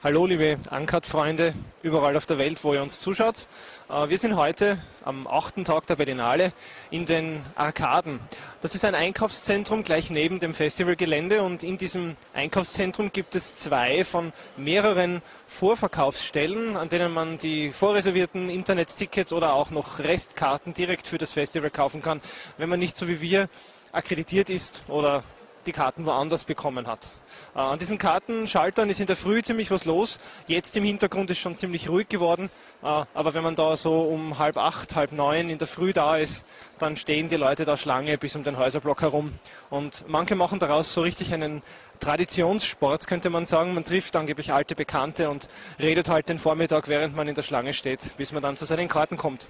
Hallo, liebe Ankert-Freunde, überall auf der Welt, wo ihr uns zuschaut. Äh, wir sind heute am achten Tag der Berlinale in den Arkaden. Das ist ein Einkaufszentrum gleich neben dem Festivalgelände und in diesem Einkaufszentrum gibt es zwei von mehreren Vorverkaufsstellen, an denen man die vorreservierten Internettickets oder auch noch Restkarten direkt für das Festival kaufen kann, wenn man nicht so wie wir akkreditiert ist oder die Karten woanders bekommen hat. Äh, an diesen Kartenschaltern ist in der Früh ziemlich was los. Jetzt im Hintergrund ist schon ziemlich ruhig geworden. Äh, aber wenn man da so um halb acht, halb neun in der Früh da ist, dann stehen die Leute da Schlange bis um den Häuserblock herum. Und manche machen daraus so richtig einen Traditionssport, könnte man sagen. Man trifft angeblich alte Bekannte und redet halt den Vormittag, während man in der Schlange steht, bis man dann zu seinen Karten kommt.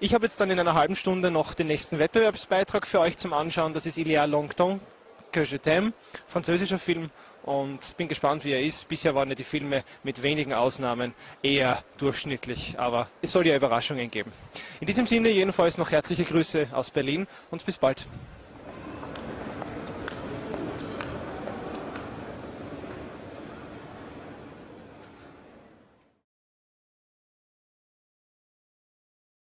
Ich habe jetzt dann in einer halben Stunde noch den nächsten Wettbewerbsbeitrag für euch zum Anschauen. Das ist Ilia Longton Que je französischer Film und bin gespannt, wie er ist. Bisher waren ja die Filme mit wenigen Ausnahmen eher durchschnittlich, aber es soll ja Überraschungen geben. In diesem Sinne jedenfalls noch herzliche Grüße aus Berlin und bis bald.